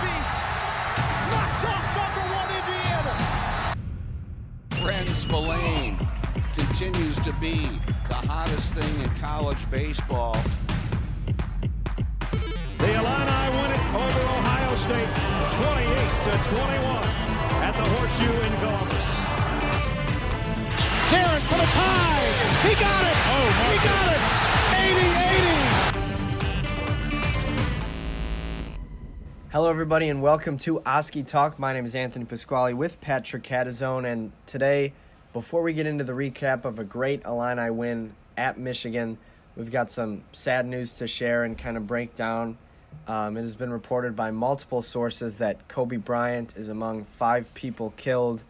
Griffey knocks off number one Indiana. Bren Spillane continues to be the hottest thing in college baseball. The Illini win it over Ohio State 28 to 21 at the Horseshoe in Columbus. Darren for the tie. He got it. Oh, he got it. Hello, everybody, and welcome to Oskee Talk. My name is Anthony Pasquale with Patrick Catazone, and today, before we get into the recap of a great Illini win at Michigan, we've got some sad news to share and kind of break down. Um, it has been reported by multiple sources that Kobe Bryant is among five people killed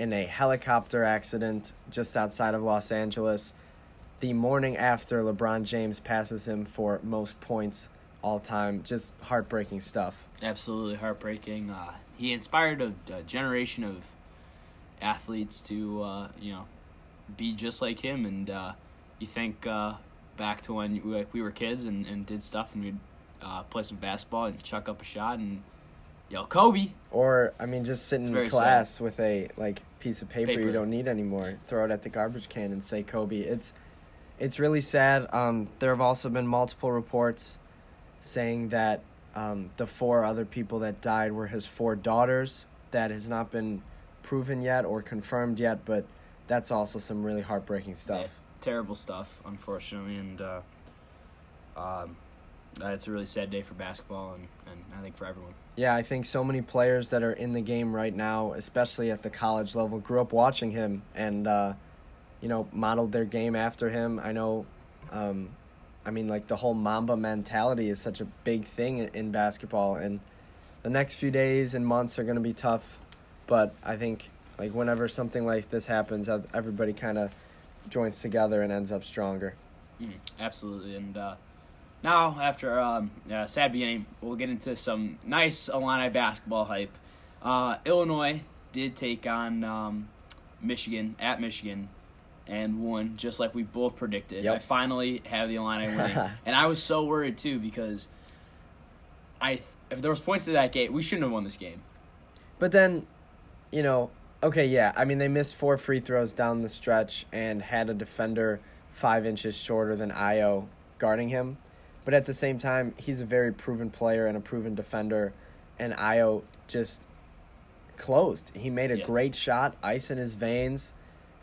in a helicopter accident just outside of Los Angeles the morning after LeBron James passes him for most points all time. Just heartbreaking stuff. absolutely heartbreaking. Uh, he inspired a, a generation of athletes to, uh, you know, be just like him. And uh, you think uh, back to when we, we were kids and, and did stuff and we'd uh, play some basketball and chuck up a shot and yell, Kobe! Or I mean, just sit It's in class with a like piece of paper, you don't need anymore. Throw it at the garbage can and say Kobe. It's it's really sad. Um, there have also been multiple reports saying that um, the four other people that died were his four daughters. That has not been proven yet or confirmed yet, but that's also some really heartbreaking stuff. Yeah, terrible stuff, unfortunately. And uh, um, uh, it's a really sad day for basketball and, and I think for everyone. Yeah, I think so many players that are in the game right now, especially at the college level, grew up watching him and, uh, you know, modeled their game after him. I know, um, I mean, like the whole Mamba mentality is such a big thing in, basketball, and the next few days and months are going to be tough. But I think, like, whenever something like this happens, everybody kind of joins together and ends up stronger. Mm, absolutely. And uh, now, after um, a sad beginning, we'll get into some nice Illini basketball hype. Uh, Illinois did take on um, Michigan at Michigan and won, just like we both predicted. Yep. I finally have the Illini winning, and I was so worried too because I, if there was points to that game, we shouldn't have won this game. But then, you know, okay, yeah. I mean, they missed four free throws down the stretch and had a defender five inches shorter than Ayo guarding him. But at the same time, he's a very proven player and a proven defender, and Ayo just closed. He made a Yeah. great shot, ice in his veins,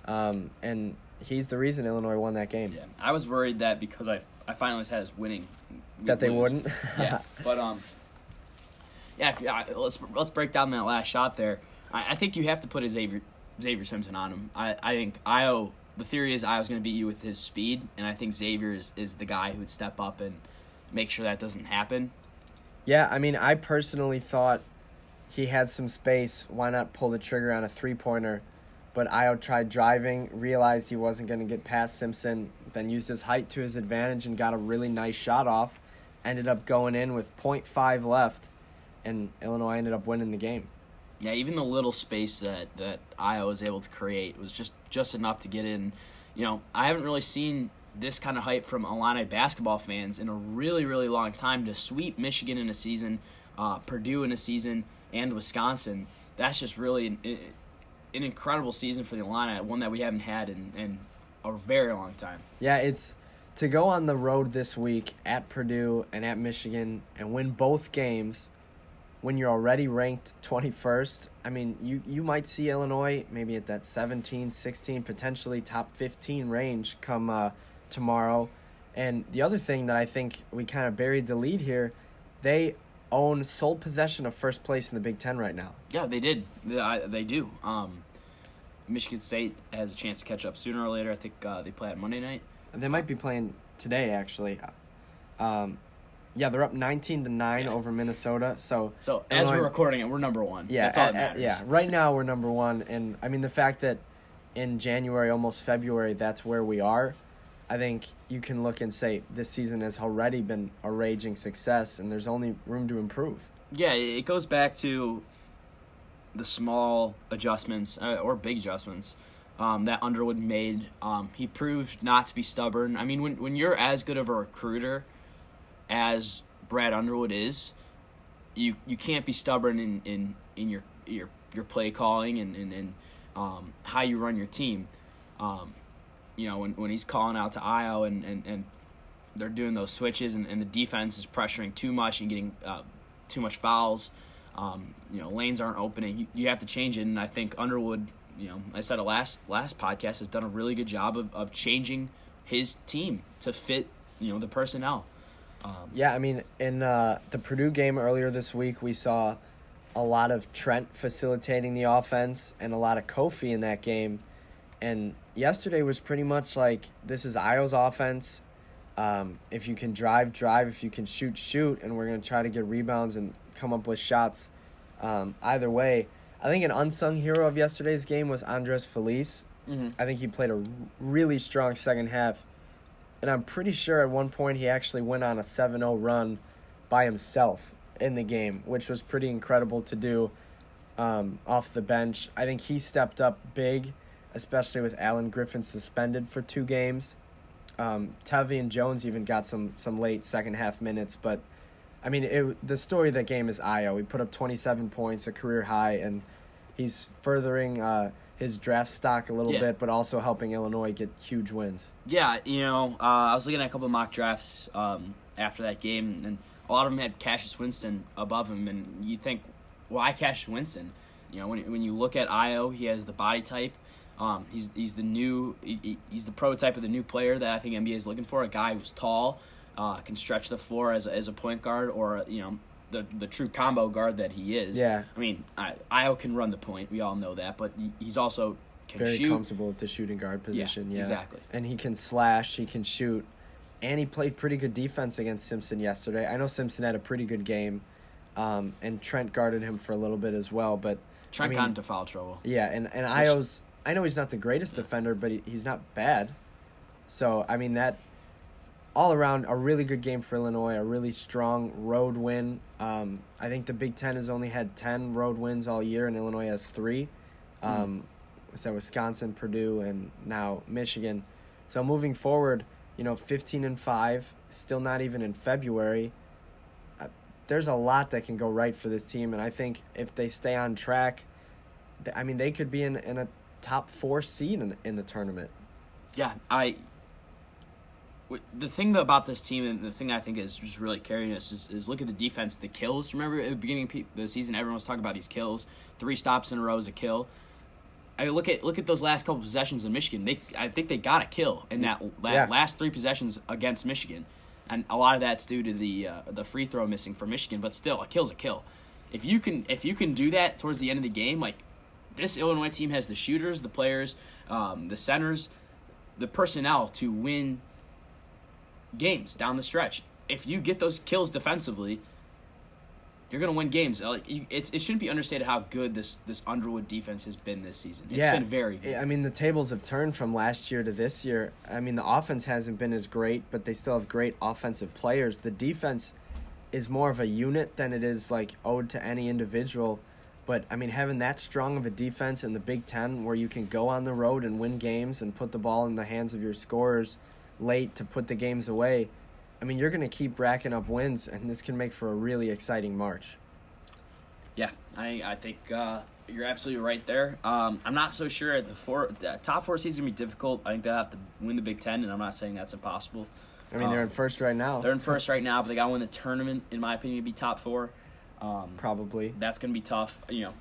um, and he's the reason Illinois won that game. Yeah, I was worried that because I I finally had us winning, That they lose. wouldn't. yeah, but um, yeah. If, uh, let's let's break down that last shot there. I, I think you have to put a Xavier Xavier Simpson on him. I I think Ayo. The theory is Ayo's going to beat you with his speed, and I think Xavier is, is the guy who would step up and make sure that doesn't happen. Yeah, I mean, I personally thought he had some space. Why not pull the trigger on a three pointer? But Ayo tried driving, realized he wasn't going to get past Simpson, then used his height to his advantage and got a really nice shot off. Ended up going in with 0.5 left, and Illinois ended up winning the game. Yeah, even the little space that that Ayo was able to create was just just enough to get in. You know, I haven't really seen this kind of hype from Illini basketball fans in a really really long time to sweep Michigan in a season, uh, Purdue in a season, and Wisconsin. That's just really an, an incredible season for the Illini, one that we haven't had in, in a very long time. Yeah, it's to go on the road this week at Purdue and at Michigan and win both games when you're already ranked 21st. I mean, you, you might see Illinois maybe at that 17, 16, potentially top 15 range come uh, tomorrow. And the other thing that I think we kind of buried the lead here, they own sole possession of first place in the Big Ten right now. Yeah, they did. They, I, they do. Um, Michigan State has a chance to catch up sooner or later. I think uh, they play at Monday night. They might be playing today, actually. Um, yeah, they're up 19 to 9 Yeah. over Minnesota. So, So as Illinois- we're recording it, we're number one. yeah, that's all at- that at- matters. yeah, right now we're number one. And I mean, the fact that in January, almost February, that's where we are, I think you can look and say this season has already been a raging success and there's only room to improve. Yeah, it goes back to the small adjustments uh, or big adjustments um, that Underwood made. Um, he proved not to be stubborn. I mean, when when you're as good of a recruiter as Brad Underwood is, you you can't be stubborn in, in, in your your your play calling and and, and um, how you run your team. You know when when he's calling out to Ayo and and, and they're doing those switches and, and the defense is pressuring too much and getting uh, too much fouls. Um, you know lanes aren't opening. You, you have to change it, and I think Underwood. You know, I said a last last podcast has done a really good job of, of changing his team to fit you know the personnel. Um, Yeah, I mean, in uh, the Purdue game earlier this week, we saw a lot of Trent facilitating the offense and a lot of Kofi in that game. And yesterday was pretty much like this is Ayo's offense. Um, if you can drive, drive. If you can shoot, shoot. And we're going to try to get rebounds and come up with shots. Um, either way, I think an unsung hero of yesterday's game was Andres Feliz. Mhm. I think he played a really strong second half. And I'm pretty sure at one point he actually went on a 7 0 run by himself in the game, which was pretty incredible to do um, off the bench. I think he stepped up big, especially with Alan Griffin suspended for two games. Um, Tevian Jones even got some, some late second half minutes, but I mean, it, the story of that game is Ayo. He put up 27 points, a career high, and he's furthering uh, his draft stock a little Yeah. bit, but also helping Illinois get huge wins. Yeah, you know, uh, I was looking at a couple of mock drafts um, after that game, and a lot of them had Cassius Winston above him, and you think, why Cassius Winston? You know, when when you look at Ayo, he has the body type. Um, he's he's the new he- he, he's the prototype of the new player that I think NBA is looking for. A guy who's tall, uh, can stretch the floor as a, as a point guard, or you know, the the true combo guard that he is. Yeah. I mean, I, Ayo can run the point. We all know that, but he's also can Very shoot. comfortable at the shooting guard position. Yeah, exactly. And he can slash, he can shoot, and he played pretty good defense against Simpson yesterday. I know Simpson had a pretty good game, um, and Trent guarded him for a little bit as well. But Trent I mean, got into foul trouble. Yeah, and and Ayo's. I know he's not the greatest defender, but he, he's not bad. So I mean that. All around, a really good game for Illinois. A really strong road win. Um, I think the Big Ten has only had ten road wins all year, and Illinois has three. Um, So Wisconsin, Purdue, and now Michigan. So moving forward, you know, fifteen and five, still not even in February. Uh, there's a lot that can go right for this team, and I think if they stay on track, I mean, they could be in, in a top four seed in, in the tournament. Yeah, I. The thing about this team, and the thing I think is just really carrying us, is, is look at the defense, the kills. Remember at the beginning of the season, everyone was talking about these kills. Three stops in a row is a kill. I mean, look at look at those last couple possessions in Michigan. They, I think they got a kill in that, that Yeah. last three possessions against Michigan, and a lot of that's due to the uh, the free throw missing for Michigan. But still, a kill's a kill. If you can if you can do that towards the end of the game, like this Illinois team has the shooters, the players, um, the centers, the personnel to win games down the stretch. If you get those kills defensively, you're gonna win games. Like it's, it shouldn't be understated how good this this Underwood defense has been this season. It's yeah, been very good. I mean, the tables have turned from last year to this year. I mean, the offense hasn't been as great, but they still have great offensive players. The defense is more of a unit than it is like owed to any individual. But I mean, having that strong of a defense in the Big Ten, where you can go on the road and win games and put the ball in the hands of your scorers late to put the games away. I mean, you're going to keep racking up wins, and this can make for a really exciting March. Yeah, I I think uh, you're absolutely right there. Um, I'm not so sure the four the top four seeds gonna be difficult. I think they will have to win the Big Ten, and I'm not saying that's impossible. I mean, they're in Um, first right now. They're in first right now, but they got to win the tournament. In my opinion, to be top four. Um, probably. that's going to be tough. You know,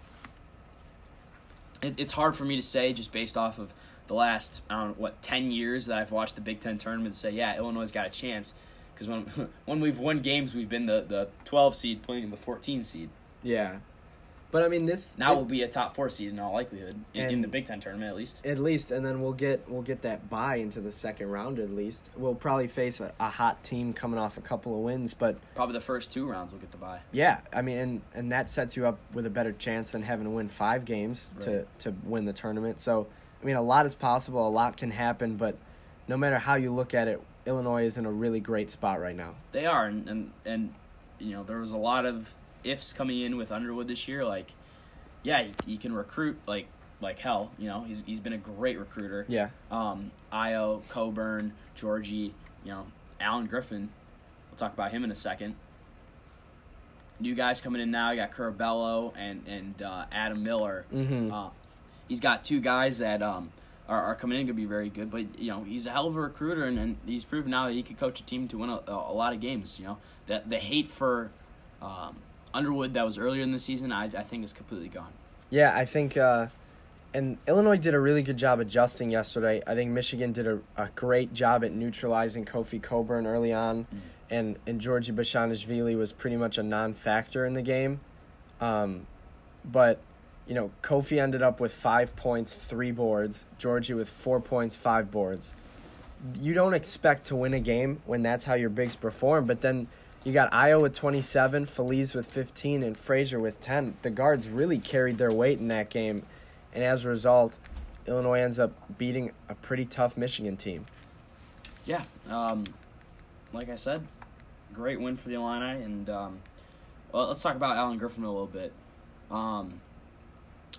it, it's hard for me to say just based off of the last I don't know what ten years that I've watched the Big Ten tournament. To say yeah, Illinois got a chance because when when we've won games, we've been the the twelve seed playing in the fourteen seed. Yeah. But I mean, this Now it- we'll be a top four seed in all likelihood in, in the Big Ten tournament at least. at least, and then we'll get we'll get that bye into the second round at least. We'll probably face a, a hot team coming off a couple of wins, but Probably the first two rounds we'll get the bye. yeah, I mean, and, and that sets you up with a better chance than having to win five games to to win the tournament. So, I mean, a lot is possible, a lot can happen, but no matter how you look at it, Illinois is in a really great spot right now. They are, and, and and you know there was a lot of ifs coming in with Underwood this year. Like, yeah, you, you can recruit like like hell. You know, he's he's been a great recruiter. Yeah, Um, Ayo, Cockburn, Georgie, you know, Alan Griffin. We'll talk about him in a second. new guys coming in now. You got Curbelo and and uh, Adam Miller. Mhm. Uh, he's got two guys that um, are, are coming in going to be very good. But you know, he's a hell of a recruiter, and, and he's proven now that he could coach a team to win a, a lot of games. You know, that the hate for um, Underwood that was earlier in the season, I, I think is completely gone. Yeah, I think, uh, and Illinois did a really good job adjusting yesterday. I think Michigan did a, a great job at neutralizing Kofi Cockburn early on, and and Giorgi Bezhanishvili was pretty much a non-factor in the game. Um, but you know, Kofi ended up with five points, three boards. Georgie with four points, five boards. You don't expect to win a game when that's how your bigs perform, but then you got Ayo with 27, Feliz with 15, and Frazier with 10. The guards really carried their weight in that game, and as a result, Illinois ends up beating a pretty tough Michigan team. Yeah, um, like I said, great win for the Illini, and um, well, let's talk about Alan Griffin a little bit. Um,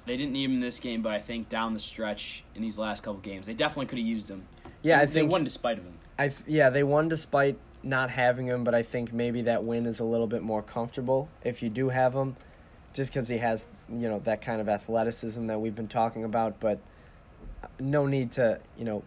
they didn't need him in this game, but I think down the stretch in these last couple games, they definitely could have used him. Yeah, I they won despite of him. I th- yeah, they won despite not having him, but I think maybe that win is a little bit more comfortable if you do have him, just because he has you know that kind of athleticism that we've been talking about. But no need to you know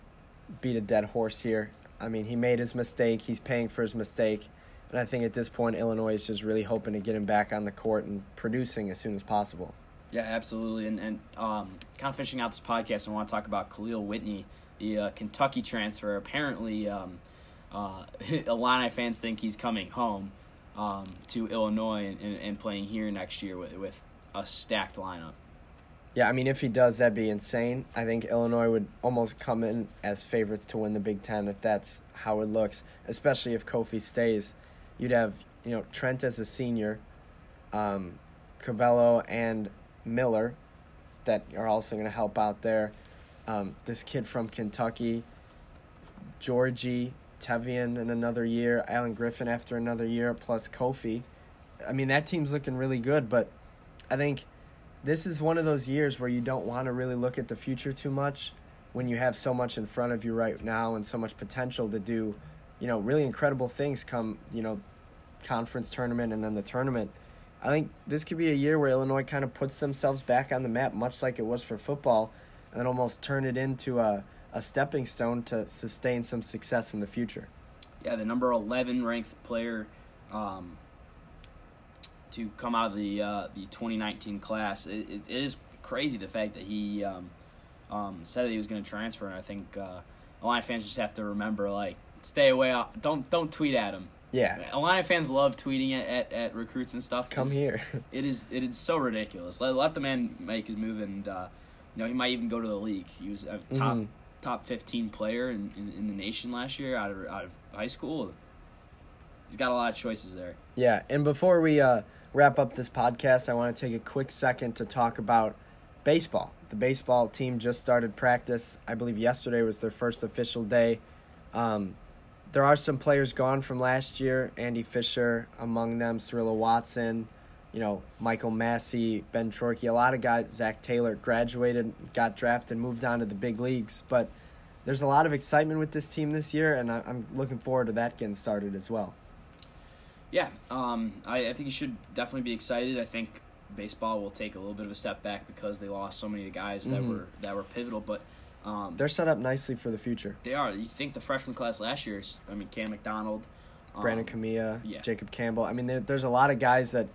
beat a dead horse here. I mean, he made his mistake. He's paying for his mistake, and I think at this point, Illinois is just really hoping to get him back on the court and producing as soon as possible. Yeah, absolutely. And and um, kind of finishing out this podcast, I want to talk about Khalil Whitney, the uh, Kentucky transfer. Apparently, um, uh, Illini fans think he's coming home um, to Illinois and, and, and playing here next year with with a stacked lineup. Yeah, I mean, if he does, that'd be insane. I think Illinois would almost come in as favorites to win the Big Ten if that's how it looks, especially if Kofi stays. You'd have, you know, Trent as a senior, um, Cabello and Miller that are also going to help out there. Um, this kid from Kentucky, Georgie, Tevian in another year, Alan Griffin after another year, plus Kofi. I mean, that team's looking really good, but I think this is one of those years where you don't want to really look at the future too much when you have so much in front of you right now and so much potential to do, you know, really incredible things come, you know, conference tournament and then the tournament. I think this could be a year where Illinois kind of puts themselves back on the map, much like it was for football, and then almost turn it into a, a stepping stone to sustain some success in the future. Yeah, the number eleven ranked player um, to come out of the uh, the 2019 class. It, it, is crazy the fact that he um, um, said that he was going to transfer, and I think uh, Illini fans just have to remember like stay away. uh, Don't don't tweet at him. Yeah, Illini fans love tweeting at, at, at recruits and stuff. Come here. It is it is so ridiculous. Let, let the man make his move, and uh, you know he might even go to the league. He was a top Mhm. Top 15 player in, in, in the nation last year out of out of high school. He's got a lot of choices there. Yeah, and before we uh, wrap up this podcast, I want to take a quick second to talk about baseball. The baseball team just started practice. I believe yesterday was their first official day. Um, there are some players gone from last year. Andy Fisher among them, Cirilla Watson, you know, Michael Massey, Ben Trorky, a lot of guys. Zach Taylor graduated, got drafted, moved on to the big leagues. But there's a lot of excitement with this team this year, and I'm looking forward to that getting started as well. Yeah, um, I, I think you should definitely be excited. I think baseball will take a little bit of a step back because they lost so many of the guys that Mhm. were that were pivotal. But um, They're set up nicely for the future. they are. You think the freshman class last year? I mean, Cam McDonald, um, Brandon Camilla, yeah. Jacob Campbell. I mean, there, there's a lot of guys that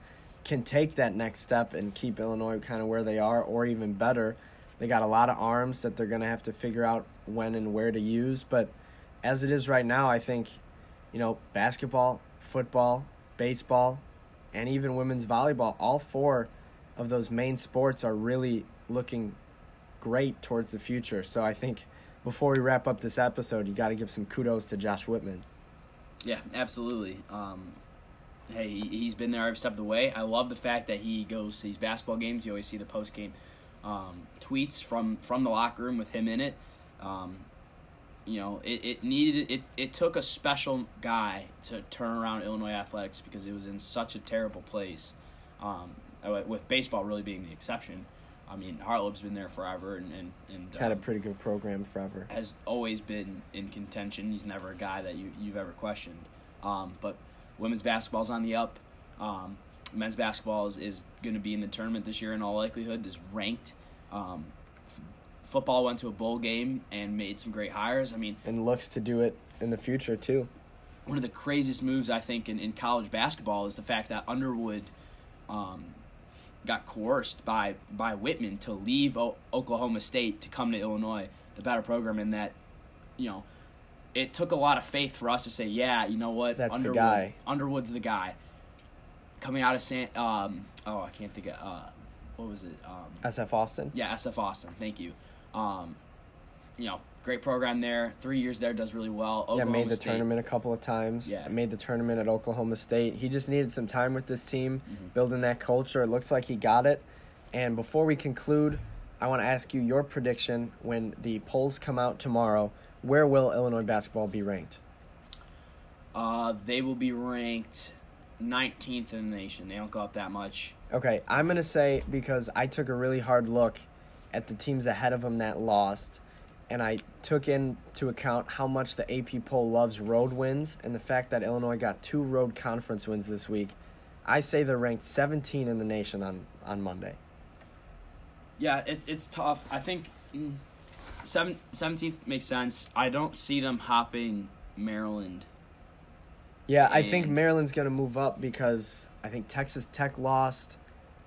can take that next step and keep Illinois kind of where they are, or even better. They got a lot of arms that they're going to have to figure out when and where to use. But as it is right now, I think, you know, basketball, football, baseball, and even women's volleyball, all four of those main sports are really looking great towards the future. So I think before we wrap up this episode, you got to give some kudos to Josh Whitman. Yeah, absolutely. Um, hey, he, he's been there every step of the way. I love the fact that he goes to these basketball games. You always see the post game um, tweets from from the locker room with him in it. Um, you know, it, it needed it. It took a special guy to turn around Illinois athletics because it was in such a terrible place. Um, uh, with baseball really being the exception. I mean, Hartleb's been there forever and and, and Had a um, pretty good program forever. has always been in contention. He's never a guy that you, you've ever questioned. Um, but women's basketball's on the up. Um, men's basketball is, is going to be in the tournament this year in all likelihood. Is ranked. Um, f- football went to a bowl game and made some great hires. I mean, and looks to do it in the future too. one of the craziest moves I think in, in college basketball is the fact that Underwood um, got coerced by by Whitman to leave o- Oklahoma State to come to Illinois, the better program. In that, you know, it took a lot of faith for us to say, yeah, you know what, That's the guy. Underwood's the guy. Coming out of San, um, oh, I can't think of uh, what was it? Um, SF Austin. yeah, SF Austin. Thank you. Um, you know, great program there. Three years there does really well. Yeah, Oklahoma made the State, tournament a couple of times. Yeah. Made the tournament at Oklahoma State. He just needed some time with this team, Mm-hmm. building that culture. It looks like he got it. And before we conclude, I want to ask you your prediction when the polls come out tomorrow. Where will Illinois basketball be ranked? Uh, they will be ranked 19th in the nation. They don't go up that much. Okay, I'm going to say because I took a really hard look at the teams ahead of them that lost, and I took into account how much the AP poll loves road wins and the fact that Illinois got two road conference wins this week. I say they're ranked 17 in the nation on, on Monday. Yeah, it's it's tough. I think mm, seven, 17th makes sense. I don't see them hopping Maryland. Yeah, I think Maryland's going to move up because I think Texas Tech lost,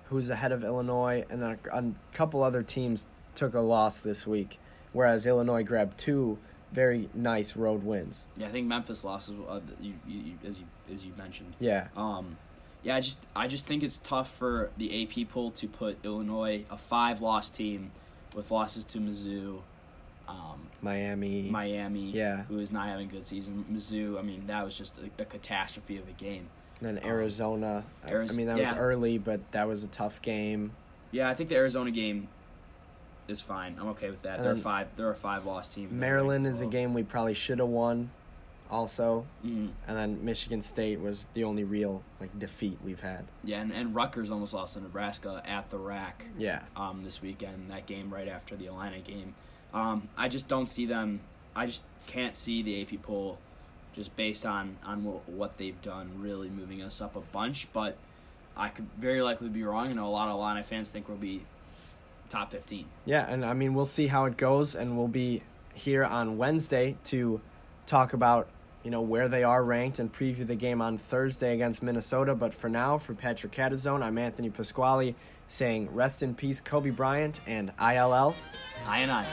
who's ahead of Illinois, and then a, a couple other teams took a loss this week, whereas Illinois grabbed two very nice road wins. Yeah, I think Memphis lost uh, you, you, you, as you as you mentioned. Yeah. Um, yeah, I just I just think it's tough for the AP poll to put Illinois, a five loss team, with losses to Mizzou, um, Miami. Miami, Yeah. who is not having a good season. Mizzou, I mean, that was just a, a catastrophe of a game. then Arizona. I- I mean, that was early, but that was a tough game. Yeah, I think the Arizona game is fine. I'm okay with that. And They're a five. They're a five loss team. Maryland is a game we probably should have won, also. Mhm. And then Michigan State was the only real like defeat we've had. Yeah, and, and Rutgers almost lost to Nebraska at the rack. Yeah. um, this weekend. That game right after the Illini game. Um, I just don't see them. I just can't see the AP poll, just based on on what, they've done, really moving us up a bunch. But I could very likely be wrong. I know a lot of Illini fans think we'll be top fifteen. Yeah, and I mean, we'll see how it goes, and we'll be here on Wednesday to talk about you know where they are ranked and preview the game on Thursday against Minnesota. But for now, for Patrick Catazone, I'm Anthony Pasquale saying rest in peace, Kobe Bryant and ILL. I and I.